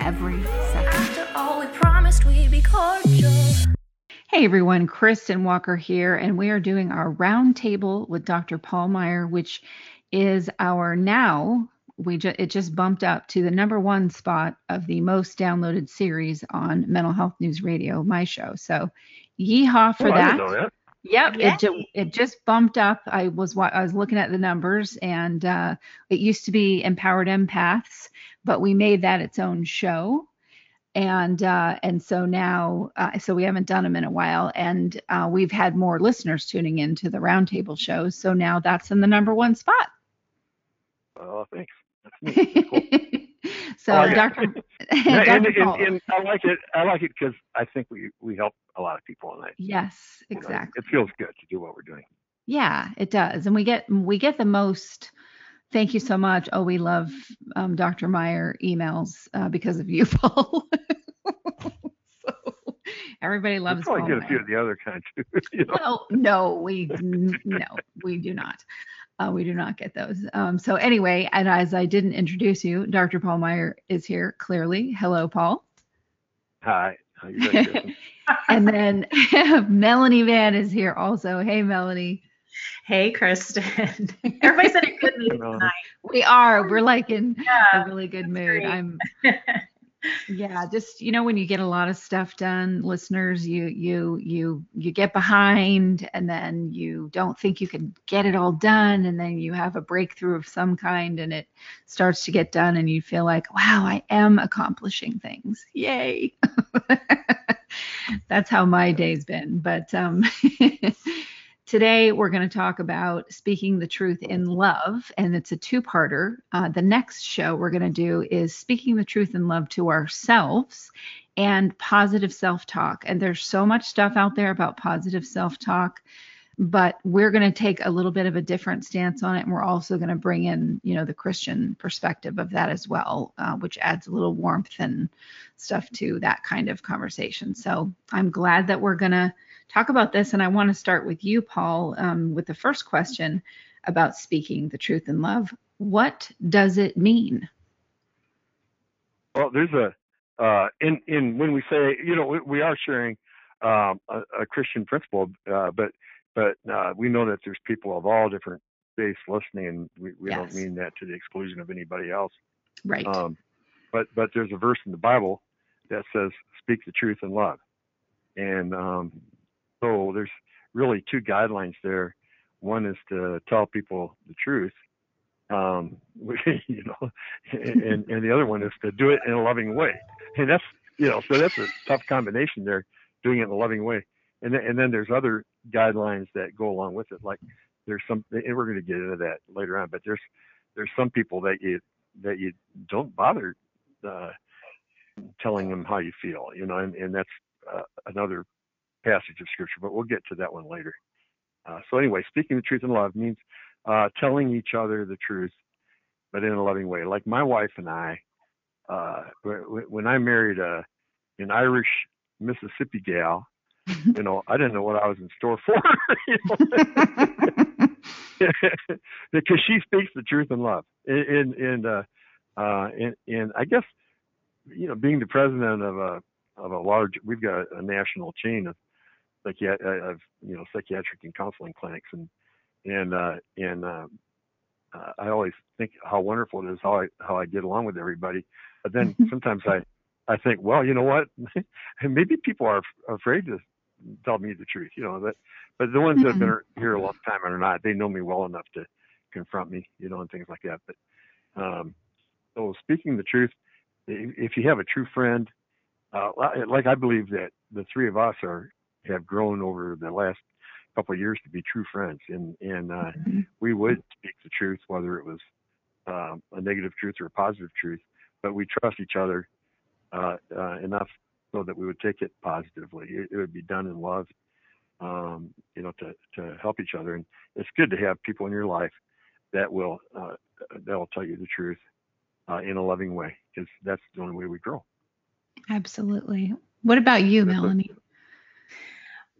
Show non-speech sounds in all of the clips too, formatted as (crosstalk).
every second. After all, we promised we'd be cordial. Hey everyone, Kristin Walker here, and we are doing our roundtable with Dr. Paul Meier, which is our now we ju- it just bumped up to the number one spot of the most downloaded series on Mental Health News Radio, my show. So, yeehaw for Oh, I that. didn't know that. Yep, Yay. it, ju- it just bumped up. I was wa- I was looking at the numbers, and uh, it used to be Empowered Empaths, but we made that its own show, and uh, and so now, uh, so we haven't done them in a while, and uh, we've had more listeners tuning in to the roundtable shows. So now that's in the number one spot. Oh, thanks. That's neat. That's cool. (laughs) so. Dr. Yeah, Dr. (laughs) (laughs) and, and, and I like it. I like it because I think we we help a lot of people, and I, yes, you know, exactly. it feels good to do what we're doing. Yeah, it does. And we get we get the most thank you so much. Oh, we love um, Dr. Meier emails uh, because of you, (laughs) Paul. so everybody loves probably Paul get a few Meier. of the other kind too. (laughs) you know? Well, no, we (laughs) no, we do not. Uh, we do not get those. Um, so anyway, and as I didn't introduce you, Dr. Paul Meier is here. Clearly, hello, Paul. Hi. How you doing, And then Melanie Vann is here also. Hey, Melanie. Hey, Kristin. (laughs) Everybody's in a good mood tonight. We are. We're like in Yeah. a really good mood. great. I'm (laughs) yeah, just you know when you get a lot of stuff done, listeners, you you you you get behind and then you don't think you can get it all done and then you have a breakthrough of some kind and it starts to get done and you feel like, "Wow, I am accomplishing things." Yay. (laughs) That's how my day's been. But um Today, we're going to talk about speaking the truth in love, and it's a two parter. Uh, the next show we're going to do is speaking the truth in love to ourselves and positive self talk. And there's so much stuff out there about positive self talk, but we're going to take a little bit of a different stance on it. And we're also going to bring in, you know, the Christian perspective of that as well, uh, which adds a little warmth and stuff to that kind of conversation. So I'm glad that we're going to talk about this. And I want to start with you, Paul, um, with the first question about speaking the truth in love. What does it mean? Well, there's a uh, in in when we say you know we, we are sharing um, a, a Christian principle, uh, but but uh, we know that there's people of all different faiths listening, and we, we Yes. don't mean that to the exclusion of anybody else. Right. Um, but but there's a verse in the Bible that says, "Speak the truth in love," and um, so there's really two guidelines there. One is to tell people the truth, um, (laughs) you know, and and the other one is to do it in a loving way, and that's you know, so that's a tough combination there, doing it in a loving way, and then, and then there's other guidelines that go along with it, like there's some, and we're going to get into that later on, but there's there's some people that you that you don't bother uh, telling them how you feel, you know, and, and that's uh, another passage of scripture, but we'll get to that one later. Uh, so anyway, speaking the truth in love means uh, telling each other the truth, but in a loving way. Like my wife and I, uh, when I married a, an Irish Mississippi gal, (laughs) you know, I didn't know what I was in store for. (laughs) (laughs) because she speaks the truth in love. And and uh, uh, and, and I guess you know, being the president of a of a large, we've got a, national chain of psychiat- uh, of you know psychiatric and counseling clinics, and and uh, and uh, uh, I always think how wonderful it is how I how I get along with everybody. But then (laughs) sometimes I I think, well, you know what? (laughs) Maybe people are afraid to tell me the truth. You know that, but the ones that have been (laughs) here a long time or not, they know me well enough to confront me, you know, and things like that. But um, so speaking the truth, if you have a true friend, uh, like I believe that the three of us are have grown over the last couple of years to be true friends, and and uh, mm-hmm. we would speak the truth, whether it was uh, a negative truth or a positive truth, but we trust each other uh, uh, enough so that we would take it positively. It, it would be done in love, um, you know, to to help each other, and it's good to have people in your life that will uh, that will tell you the truth uh, in a loving way, because that's the only way we grow. Absolutely. What about you, Melanie?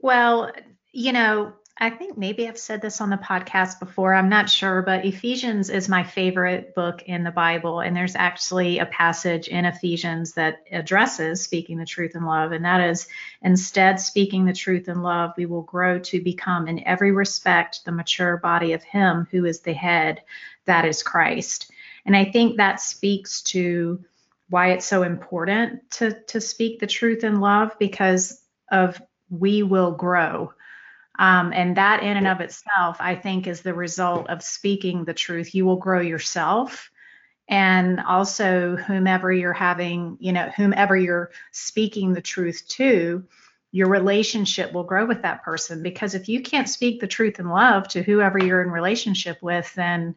Well, you know, I think maybe I've said this on the podcast before. I'm not sure, but Ephesians is my favorite book in the Bible. And there's actually a passage in Ephesians that addresses speaking the truth in love. And that is instead, speaking the truth in love, we will grow to become in every respect the mature body of Him who is the head, that is Christ. And I think that speaks to why it's so important to, to speak the truth in love because of we will grow um, and that in and of itself, I think, is the result of speaking the truth. You will grow yourself and also whomever you're having, you know, whomever you're speaking the truth to, your relationship will grow with that person. Because if you can't speak the truth in love to whoever you're in relationship with, then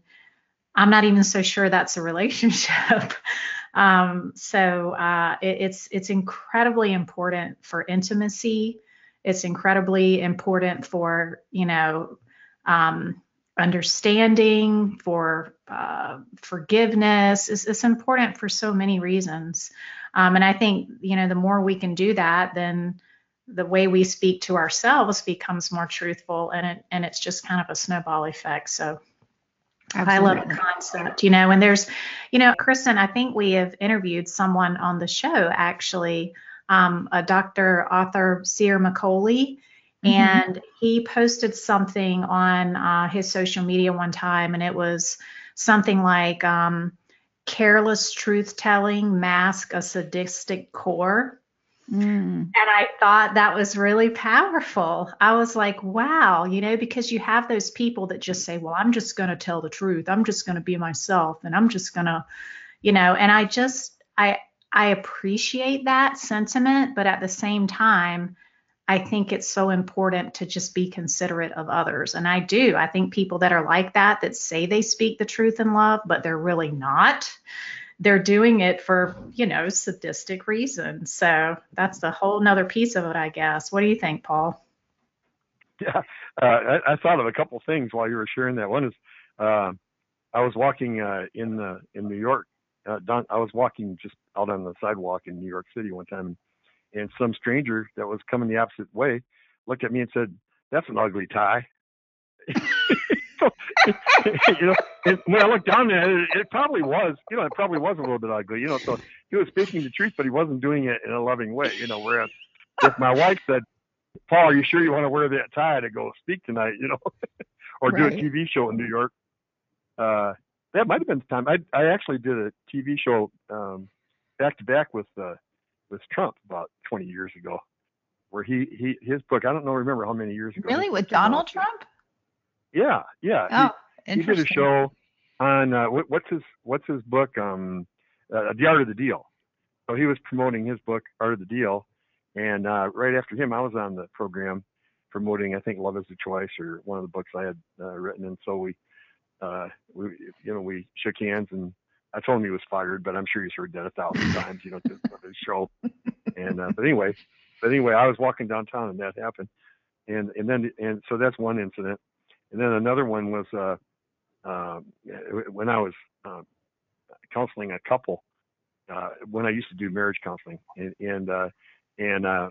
I'm not even so sure that's a relationship. (laughs) um, so uh, it, it's it's incredibly important for intimacy it's incredibly important for, you know, um, understanding, for uh, forgiveness. It's, it's, important for so many reasons. Um, and I think, you know, the more we can do that, then the way we speak to ourselves becomes more truthful and it and it's just kind of a snowball effect. So Absolutely. I love the concept, you know, and there's, you know, Kristin, I think we have interviewed someone on the show actually um, a Dr. Arthur Ciaramicoli, mm-hmm. and he posted something on uh, his social media one time, and it was something like um, careless truth telling mask a sadistic core. Mm. And I thought that was really powerful. I was like, wow, you know, because you have those people that just say, well, I'm just going to tell the truth. I'm just going to be myself and I'm just going to, you know, and I just, I, I appreciate that sentiment, but at the same time, I think it's so important to just be considerate of others. And I do. I think people that are like that, that say they speak the truth in love, but they're really not, they're doing it for, you know, sadistic reasons. So that's the whole nother piece of it, I guess. What do you think, Paul? (laughs) Yeah, uh, I, I, thought of a couple things while you were sharing that. One is uh, I was walking uh, in the, in New York uh, I was walking just out on the sidewalk in New York City one time, and some stranger that was coming the opposite way looked at me and said, "That's an ugly tie." (laughs) you know, and when I looked down at it, it probably was, you know, it probably was a little bit ugly, you know. So he was speaking the truth, but he wasn't doing it in a loving way, you know. Whereas if my wife said, "Paul, are you sure you want to wear that tie to go speak tonight?" You know, (laughs) or right. do a TV show in New York, uh, that might have been the time. I I actually did a TV show um, back to back with uh, with Trump about 20 years ago, where he he his book. I don't know, remember how many years ago. Really, with Donald Trump? Yeah, yeah. Oh, he, he did a show on uh, what, what's his what's his book? Um, uh, The Art of the Deal. So he was promoting his book, Art of the Deal, and uh, right after him, I was on the program promoting, I think, Love Is a Choice or one of the books I had uh, written, and so we uh, we, you know, we shook hands and I told him he was fired, but I'm sure he's heard that a thousand (laughs) times, you know, on his show. And, uh, but anyway, but anyway, I was walking downtown and that happened. And, and then, and so that's one incident. And then another one was, uh, uh, when I was, uh, counseling a couple, uh, when I used to do marriage counseling and, and, uh, and, uh,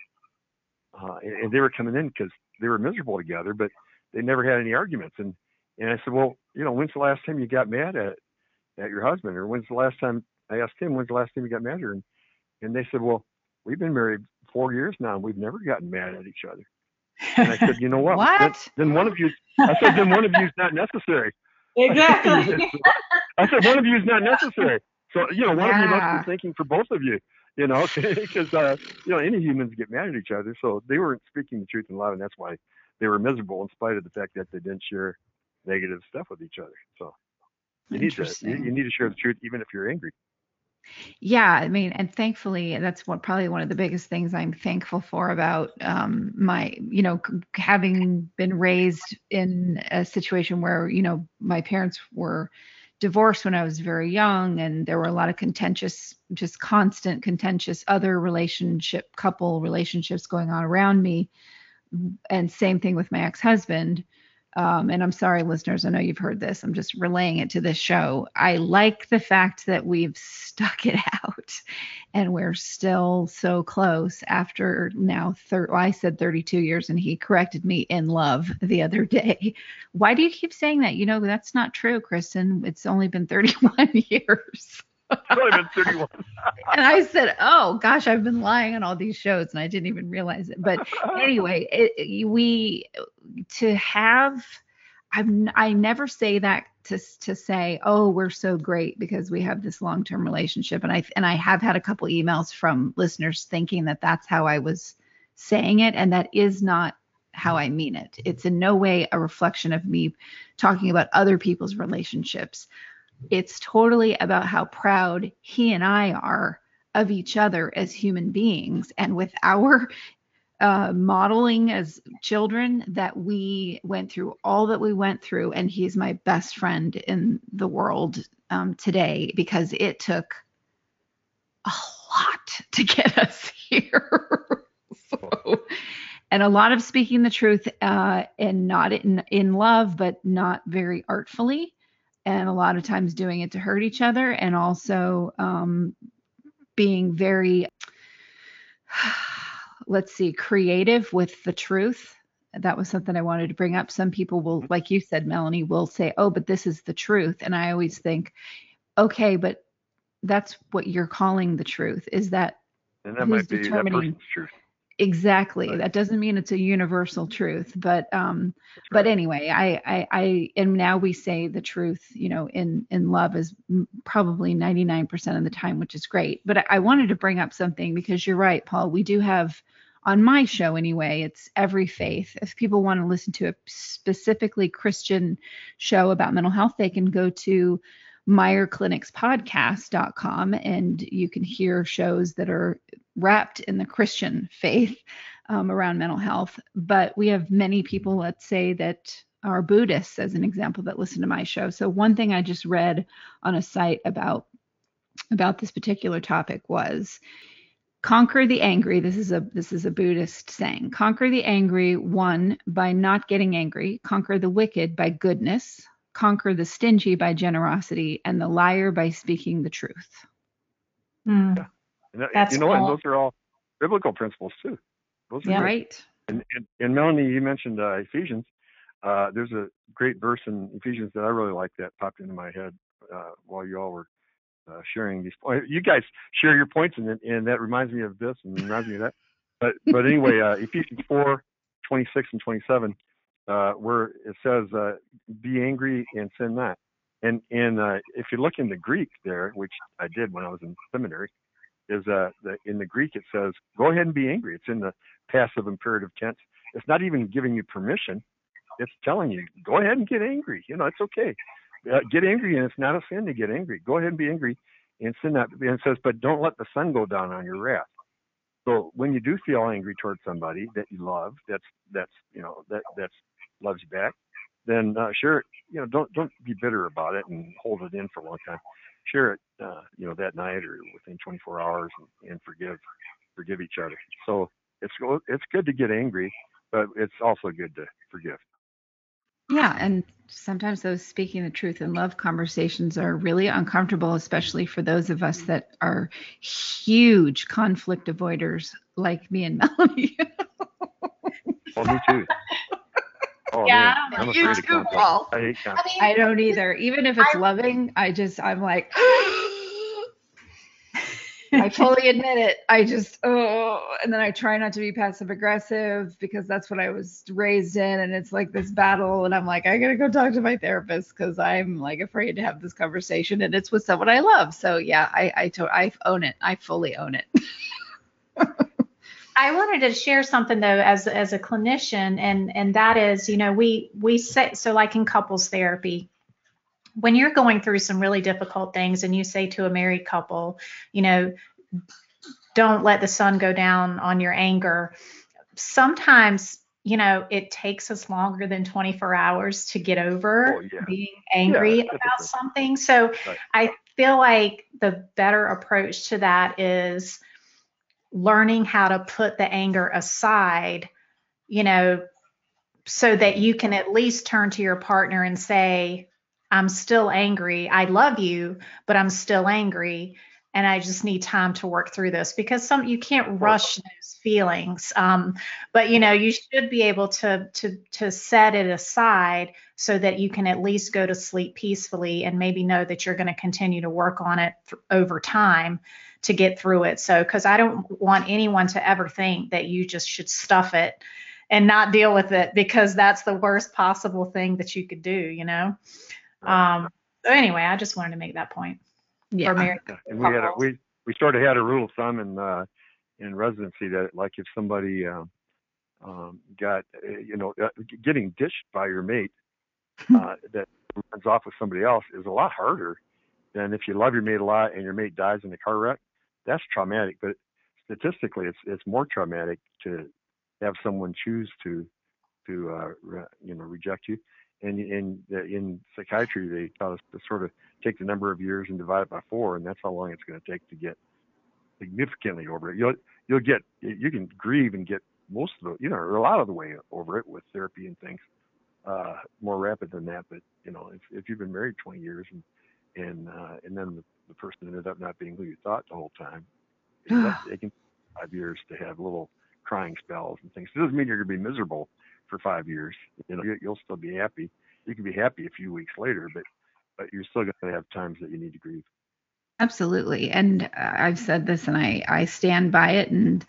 uh, and they were coming in because they were miserable together, but they never had any arguments. And, And I said, well, you know, when's the last time you got mad at at your husband, or when's the last time I asked him when's the last time you got mad at her? And, and they said, well, we've been married four years now, and we've never gotten mad at each other. And I said, you know (laughs) what? What? Then, then one of you, I said, then one of you is not necessary. (laughs) Exactly. I said, one of you is not necessary. So, you know, one of you must be thinking for both of you, you know, (laughs) because, uh, you know, any humans get mad at each other. So they weren't speaking the truth in love, and that's why they were miserable in spite of the fact that they didn't share negative stuff with each other. So you need to, you, you need to share the truth even if you're angry. Yeah, I mean, and thankfully, that's what probably one of the biggest things I'm thankful for about um, my, you know, c- having been raised in a situation where, you know, my parents were divorced when I was very young, and there were a lot of contentious, just constant contentious other relationship, couple relationships going on around me. And same thing with my ex husband. Um, and I'm sorry, listeners, I know you've heard this. I'm just relaying it to this show. I like the fact that we've (laughs) stuck it out and we're still so close after now, thir- well, I said 32 years and he corrected me in love the other day. Why do you keep saying that? You know, that's not true, Kristin. It's only been 31 (laughs) years. Been 31. And I said, oh gosh, I've been lying on all these shows and I didn't even realize it. But anyway, it- we to have I'm I never say that to to say, "Oh, we're so great because we have this long-term relationship." And I and I have had a couple emails from listeners thinking that that's how I was saying it and that is not how I mean it. It's in no way a reflection of me talking about other people's relationships. It's totally about how proud he and I are of each other as human beings and with our uh, modeling as children that we went through all that we went through. And he's my best friend in the world um, today because it took a lot (laughs) to get us here. (laughs) So, and a lot of speaking the truth uh, and not in, in love but not very artfully and a lot of times doing it to hurt each other and also um, being very (sighs) let's see creative with the truth. That was something i wanted to bring up. Some people will like you said melanie will say oh but this is the truth. And i always think okay but that's what you're calling the truth. Is that And that might be that determining- person's truth. Exactly. Right. that doesn't mean it's a universal truth but um That's but anyway I, I i and now we say the truth you know in in love is probably 99% of the time which is great. But I, I wanted to bring up something because you're right paul. We do have on my show anyway it's every faith. If people want to listen to a specifically christian show about mental health they can go to meierclinicspodcast.com and you can hear shows that are wrapped in the christian faith um, around mental health. But we have many people, let's say, that are Buddhists, as an example, that listen to my show. So one thing I just read on a site about about this particular topic was conquer the angry this is a this is a buddhist saying conquer the angry one by not getting angry conquer the wicked by goodness conquer the stingy by generosity and the liar by speaking the truth. And that- That's you know, and all- those are all biblical principles too. Those are Yeah. right And, and, and Melanie, you mentioned uh, Ephesians. Uh, there's a great verse in Ephesians that I really like that popped into my head uh, while you all were uh, sharing these points. You guys share your points, and, and that reminds me of this and reminds me of that. But but anyway, uh, Ephesians 4, 26 and 27, uh, where it says, uh, "Be angry and sin not." And and uh, if you look in the Greek there, which I did when I was in seminary, is uh, the, in the Greek it says, "Go ahead and be angry." It's in the passive imperative tense. It's not even giving you permission. It's telling you, go ahead and get angry. You know, it's okay. Uh, get angry, and it's not a sin to get angry. Go ahead and be angry and sin not. And it says, but don't let the sun go down on your wrath. So when you do feel angry towards somebody that you love, that's that's you know that that's loves you back, then uh, sure, you know, don't don't be bitter about it and hold it in for a long time. Share it, uh, you know, that night or within 24 hours, and, and forgive forgive each other. So it's it's good to get angry, but it's also good to forgive. Yeah, and sometimes those speaking the truth in love conversations are really uncomfortable, especially for those of us that are huge conflict avoiders like me and (laughs) Melanie. Oh, me too. (laughs) Oh, Yeah, man, I don't I'm afraid You of too. Paul. I hate I mean, I don't either. Even if it's I- loving, I just I'm like (gasps) I fully admit it. I just oh and then I try not to be passive aggressive because that's what I was raised in and it's like this battle and I'm like I got to go talk to my therapist cuz I'm like afraid to have this conversation and it's with someone I love. So yeah, I I to, I own it. I fully own it. (laughs) I wanted to share something though as as a clinician and and that is, you know, we we say so like in couples therapy when you're going through some really difficult things and you say to a married couple, you know, don't let the sun go down on your anger. Sometimes, you know, it takes us longer than 24 hours to get over Oh, yeah. being angry Yeah, about something. So Right. I feel like the better approach to that is learning how to put the anger aside, you know, so that you can at least turn to your partner and say, I'm still angry. I love you, but I'm still angry. And I just need time to work through this because some you can't rush those feelings. Um, but you know, you should be able to to to set it aside so that you can at least go to sleep peacefully and maybe know that you're going to continue to work on it th- over time to get through it. So, because I don't want anyone to ever think that you just should stuff it and not deal with it because that's the worst possible thing that you could do, you know? Um, so anyway, I just wanted to make that point Yeah. for married and we had a, we we sort of had a rule of thumb in uh, in residency that like if somebody um, um, got uh, you know uh, getting dished by your mate (laughs) uh, that runs off with somebody else is a lot harder than if you love your mate a lot and your mate dies in a car wreck. That's traumatic, but statistically, it's it's more traumatic to have someone choose to to uh, re, you know reject you. And in in psychiatry, they taught us to sort of take the number of years and divide it by four, and that's how long it's going to take to get significantly over it. You'll you'll get you can grieve and get most of the you know a lot of the way over it with therapy and things uh, more rapid than that. But you know if if you've been married 20 years and and uh, and then the, the person ended up not being who you thought the whole time, it, can (sighs) take five years to have little crying spells and things. It doesn't mean you're going to be miserable for five years. You know you, you'll still be happy. You can be happy a few weeks later, but but you're still going to have times that you need to grieve. Absolutely. And uh, I've said this and I, I stand by it. And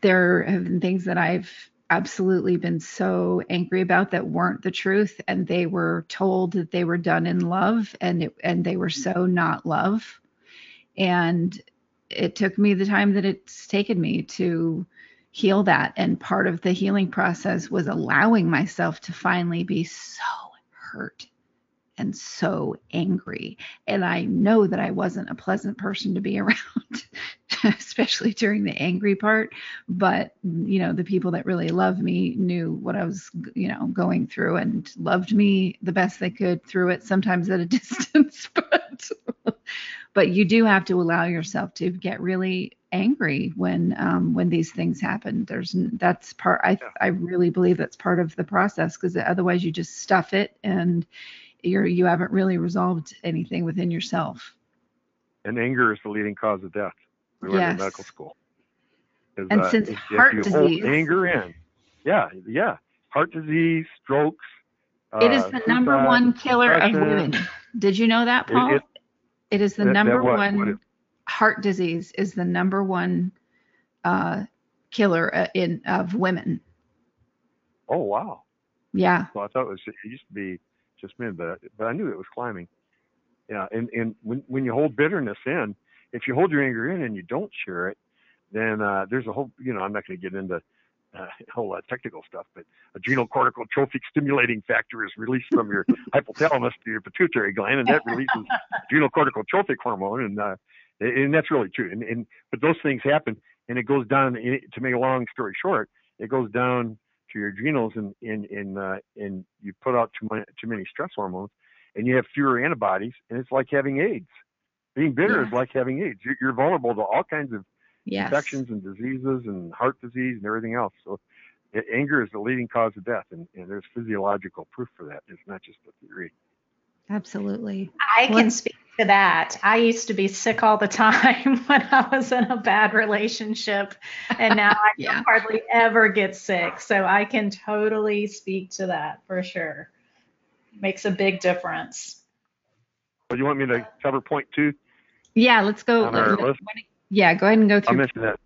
there have been things that I've absolutely been so angry about that weren't the truth. And they were told that they were done in love and it, and they were so not love. And it took me the time that it's taken me to heal that. And part of the healing process was allowing myself to finally be so hurt and so angry and I know that I wasn't a pleasant person to be (laughs) around, especially during the angry part. But you know, the people that really loved me knew what I was, you know, going through and loved me the best they could through it. Sometimes at a (laughs) distance, but but you do have to allow yourself to get really angry when um, when these things happen. There's that's part. I I really believe that's part of the process because otherwise you just stuff it and you're you haven't really resolved anything within yourself. And anger is the leading cause of death. We learned Yes. in medical school. And uh, since if, heart if disease- anger in, yeah, yeah, heart disease, strokes. it is uh, the number suicide, one killer of women. Did you know that, Paul? it- it is the that- that number what- one it- heart disease is the number one uh, killer uh, in of women. Oh wow. Yeah. Well, I thought it was it used to be just men, but but I knew it was climbing. Yeah, and and when when you hold bitterness in, if you hold your anger in and you don't share it, then uh, there's a whole you know I'm not going to get into uh, (laughs) a whole lot of technical stuff, but adrenal corticotropic stimulating factor is released from your (laughs) hypothalamus to your pituitary gland, and that releases adrenal corticotropic hormone, and uh, and that's really true. And, and but those things happen, and it goes down. To make a long story short, it goes down to your adrenals, and and and uh, and you put out too many too many stress hormones, and you have fewer antibodies, and it's like having AIDS. Being bitter is like having AIDS. You're, you're vulnerable to all kinds of Yes. infections and diseases and heart disease and everything else. So a- anger is the leading cause of death, and, and there's physiological proof for that. It's not just a theory. Absolutely. I Well- can speak to that. I used to be sick all the (laughs) time when I was in a bad relationship, and now I (laughs) Yeah. hardly ever get sick. So I can totally speak to that for sure. Makes a big difference. Well, you want me to cover point two? Yeah, let's go. On? Yeah, go ahead and go through. I'll through. that.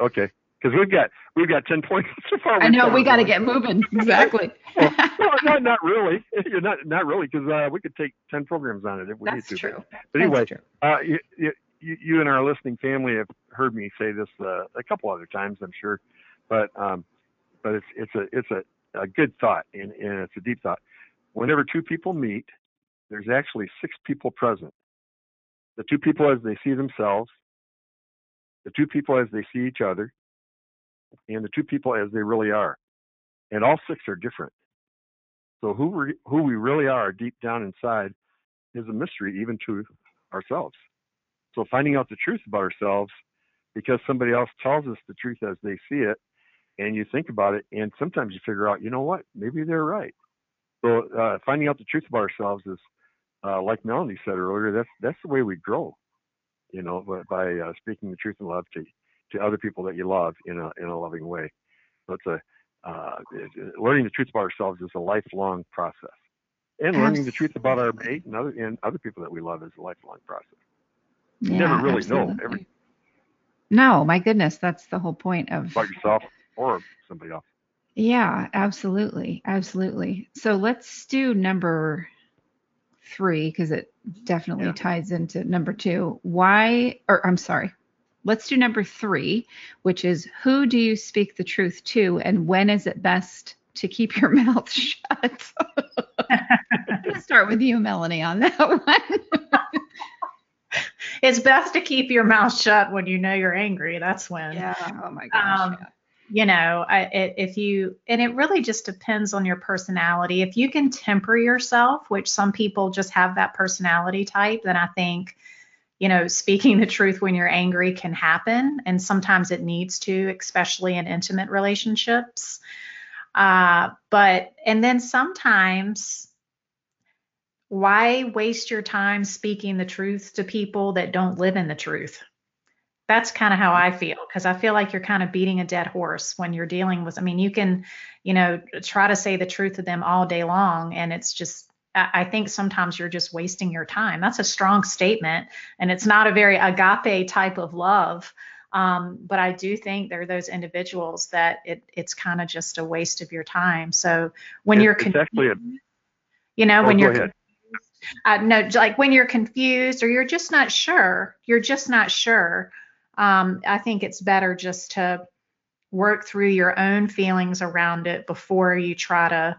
Okay, because we've got we've got ten points (laughs) so far. I know we got to get moving. (laughs) Exactly. (laughs) well, no, no, not really. You're not not really because uh, we could take ten programs on it if we That's need to. true. But, but anyway, true. uh, you, you you you and our listening family have heard me say this uh, a couple other times, I'm sure, but um, but it's it's a it's a, a good thought and, and it's a deep thought. Whenever two people meet, there's actually six people present. The two people as they see themselves, the two people as they see each other, and the two people as they really are. And all six are different. So who we, who we really are deep down inside is a mystery even to ourselves. So finding out the truth about ourselves because somebody else tells us the truth as they see it and you think about it and sometimes you figure out, you know what, maybe they're right. So uh, finding out the truth about ourselves is uh, like Melanie said earlier, that's that's the way we grow, you know, by- uh, speaking the truth in love to to other people that you love in a in a loving way. So it's a uh, learning the truth about ourselves is a lifelong process, and learning the truth about our mate and other and other people that we love is a lifelong process. You never Yeah, really know every- No, my goodness, that's the whole point of about yourself or somebody else. Yeah, absolutely. Absolutely. So let's do number three because it definitely Yeah. ties into number two. Why, or I'm sorry, let's do number three, which is who do you speak the truth to and when is it best to keep your (laughs) mouth shut? I'm going to start with you, Melanie, on that (laughs) one. It's best to keep your mouth shut when you know you're angry. That's when. Yeah. Oh my gosh. Um, you know, I, i- if you, and it really just depends on your personality. If you can temper yourself, which some people just have that personality type, then I think, you know, speaking the truth when you're angry can happen. And sometimes it needs to, especially in intimate relationships. Uh, but, and then sometimes, why waste your time speaking the truth to people that don't live in the truth? that's kind of how I feel because I feel like you're kind of beating a dead horse when you're dealing with. I mean, you can, you know, try to say the truth to them all day long, and it's just. I think sometimes you're just wasting your time. That's a strong statement, and it's not a very agape type of love. Um, but I do think there are those individuals that it, it's kind of just a waste of your time. So when you're confused, you know, Oh, when you're uh, no, like when you're confused or you're just not sure, you're just not sure. Um, I think it's better just to work through your own feelings around it before you try to.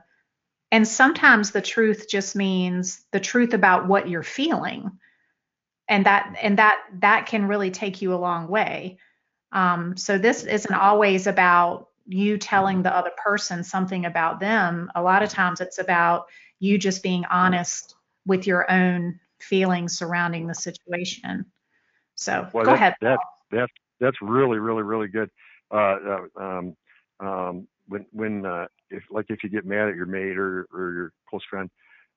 And sometimes the truth just means the truth about what you're feeling, and that and that that can really take you a long way. Um, so this isn't always about you telling the other person something about them. A lot of times it's about you just being honest with your own feelings surrounding the situation. So Well, go that, ahead. That, that's that's really really really good. Uh, uh, um, um, when when uh, if like if you get mad at your mate or or your close friend,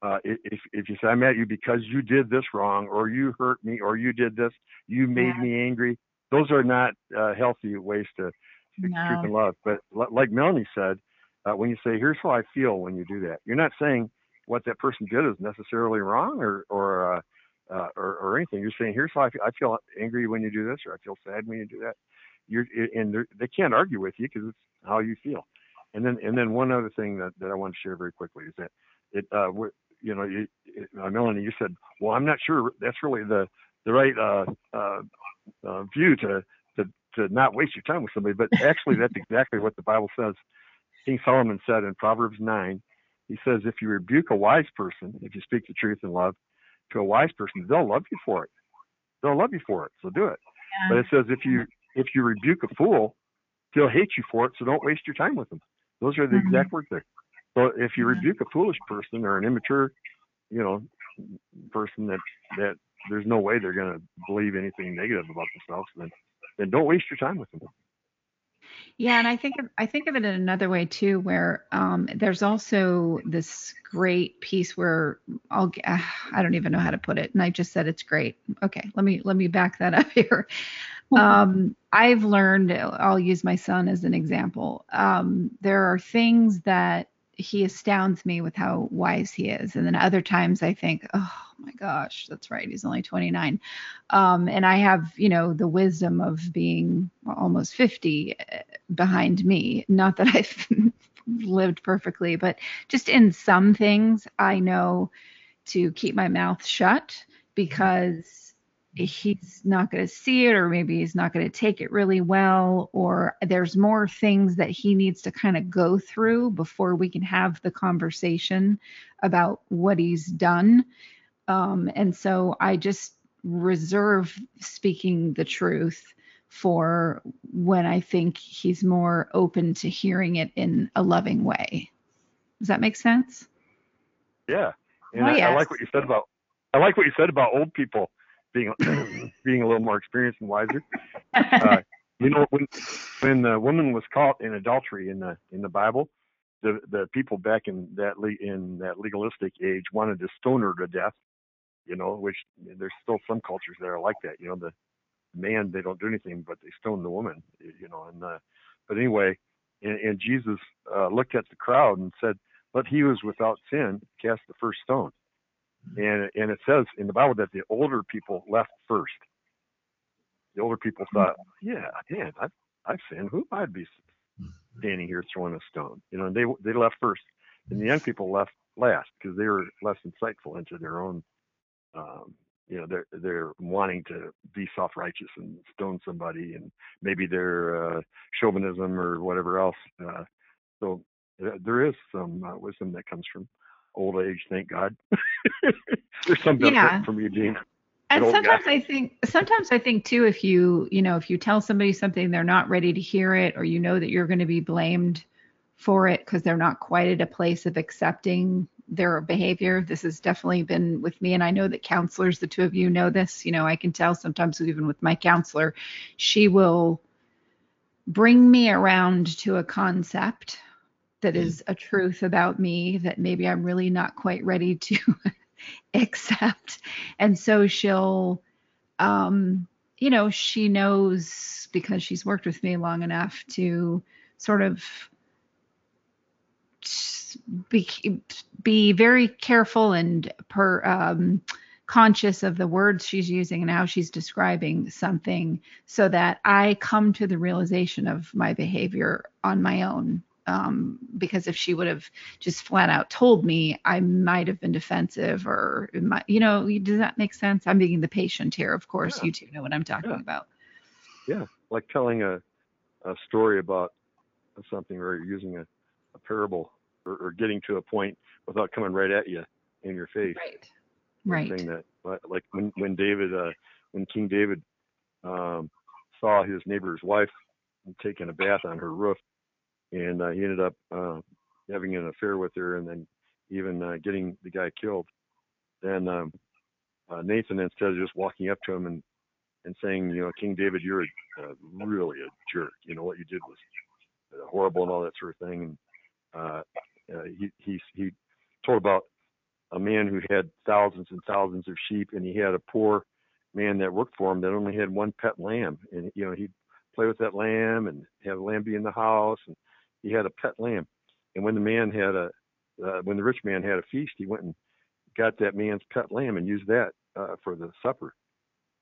uh, if if you say I'm mad at you because you did this wrong or you hurt me or you did this, you made Yeah. me angry. Those are not uh, healthy ways to speak the truth and love. But li- like Melanie said, uh, when you say here's how I feel when you do that, you're not saying what that person did is necessarily wrong or or uh, uh, or, or anything. You're saying, here's how I feel. I feel angry when you do this, or I feel sad when you do that. You're, and they're- they can't argue with you because it's how you feel. And then, and then one other thing that, that I want to share very quickly is that it, uh, you know, you, it, uh, Melanie, you said, well, I'm not sure that's really the, the right, uh, uh, uh, view to, to, to not waste your time with somebody. But actually, that's exactly what the Bible says. King Solomon said in Proverbs 9, he says, if you rebuke a wise person, if you speak the truth in love to a wise person, they'll love you for it. They'll love you for it. So do it. But it says if you if you rebuke a fool, they'll hate you for it. So don't waste your time with them. Those are the Mhm. exact words there. So if you Mhm. rebuke a foolish person or an immature, you know, person that that there's no way they're going to believe anything negative about themselves, then then don't waste your time with them. Yeah, and I think of, I think of it in another way too, where um, there's also this great piece where I'll uh, I don't even know how to put it, and I just said it's great. Okay, let me let me back that (laughs) up here. Um, I've learned. I'll use my son as an example. Um, there are things that he astounds me with how wise he is, and then other times I think, oh my gosh, that's right, he's only 29. Um, and I have, you know, the wisdom of being almost 50 uh, behind me. Not that (laughs) I've lived perfectly, but just in some things, I know to keep my mouth shut because he's not going to see it or maybe he's not going to take it really well or there's more things that he needs to kind of go through before we can have the conversation about what he's done. Um, and so i just reserve speaking the truth for when i think he's more open to hearing it in a loving way. Does that make sense? Yeah, and Oh, I, I like what you said about I like what you said about old people being (coughs) being a little more experienced and wiser. Uh, (laughs) you know, when when the woman was caught in adultery in the in the Bible, the the people back in that le- in that legalistic age wanted to stone her to death. You know, which there's still some cultures that are like that. You know, the man they don't do anything but they stone the woman. You know, and uh, but anyway, and, and Jesus uh, looked at the crowd and said, "Let he who is without sin cast the first stone." And and it says in the Bible that the older people left first. The older people thought, "Yeah, man, I've I've sinned. Who I'd be standing here throwing a stone?" You know, and they they left first, and the young people left last because they were less insightful into their own. Um, you know, they're they're wanting to be self-righteous and stone somebody, and maybe their uh, chauvinism or whatever else. Uh, so uh, there is some uh, wisdom that comes from old age. Thank God. (laughs) There's some benefit Yeah. from you being. and old guy. sometimes i think sometimes i think too if you you know if you tell somebody something they're not ready to hear it or you know that you're going to be blamed for it because they're not quite at a place of accepting their behavior this has definitely been with me and i know that counselors the two of you know this you know i can tell sometimes even with my counselor she will bring me around to a concept that is a truth about me that maybe i'm really not quite ready to (laughs) accept. And so she'll um you know she knows because she's worked with me long enough to sort of be be very careful and per um conscious of the words she's using and how she's describing something so that I come to the realization of my behavior on my own um, because if she would have just flat out told me, I might have been defensive or, might, you know, does that make sense? I'm being the patient here, of course. Yeah. You two know what I'm talking Yeah. about. Yeah, like telling a, a story about something or using a, a parable or, or getting to a point without coming right at you in your face. Right. Right. Saying that, like- like when when David, uh, when King David um, saw his neighbor's wife taking a bath on her roof, and uh, he ended up uh, having an affair with her, and then even uh, getting the guy killed. Then um, uh, Nathan, instead of just walking up to him and and saying, you know, King David, you're a, really a jerk. You know what you did was uh, horrible and all that sort of thing. And uh, uh, he he he told about a man who had thousands and thousands of sheep, and he had a poor man that worked for him that only had one pet lamb, and you know he'd play with that lamb and have the lamb be in the house, and he had a pet lamb. And when the man had a uh, when the rich man had a feast, he went and got that man's pet lamb and used that uh, for the supper.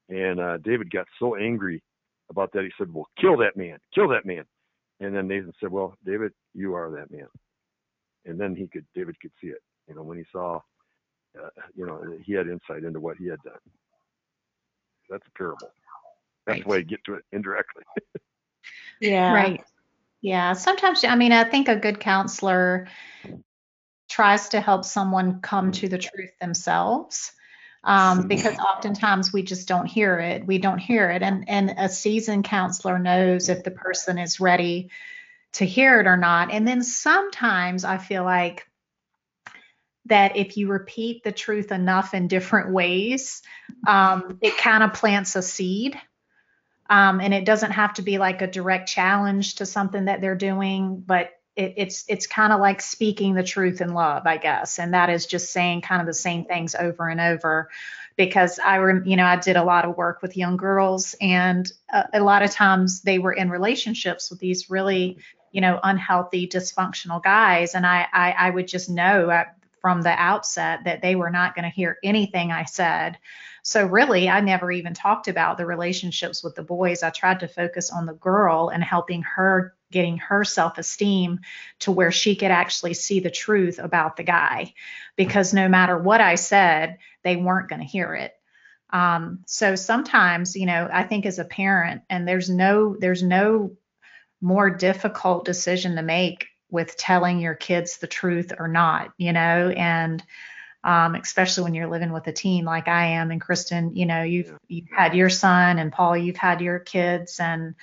And uh, David got so angry about that, he said, "Well, kill that man, kill that man." And then Nathan said, "Well, David, you are that man." And then he could, David could see it. You know, when he saw, uh, you know, he had insight into what he had done. That's a parable. That's Right. the way you get to it indirectly. (laughs) Yeah. Right. Yeah. Sometimes, I mean, I think a good counselor tries to help someone come to the truth themselves. Um, because oftentimes we just don't hear it. We don't hear it. And and a seasoned counselor knows if the person is ready to hear it or not. And then sometimes I feel like that if you repeat the truth enough in different ways, um, it kind of plants a seed. Um, and it doesn't have to be like a direct challenge to something that they're doing, but it, it's it's kind of like speaking the truth in love, I guess, and that is just saying kind of the same things over and over. Because I, you know, I did a lot of work with young girls, and a, a lot of times they were in relationships with these really, you know, unhealthy, dysfunctional guys, and I I, I would just know from the outset that they were not going to hear anything I said. So really, I never even talked about the relationships with the boys. I tried to focus on the girl and helping her getting her self-esteem to where she could actually see the truth about the guy because no matter what I said, they weren't going to hear it. Um, so sometimes, you know, I think as a parent, and there's no there's no more difficult decision to make with telling your kids the truth or not, you know, and um, especially when you're living with a teen like I am and Kristin, you know, you've you've had your son and Paul, you've had your kids, and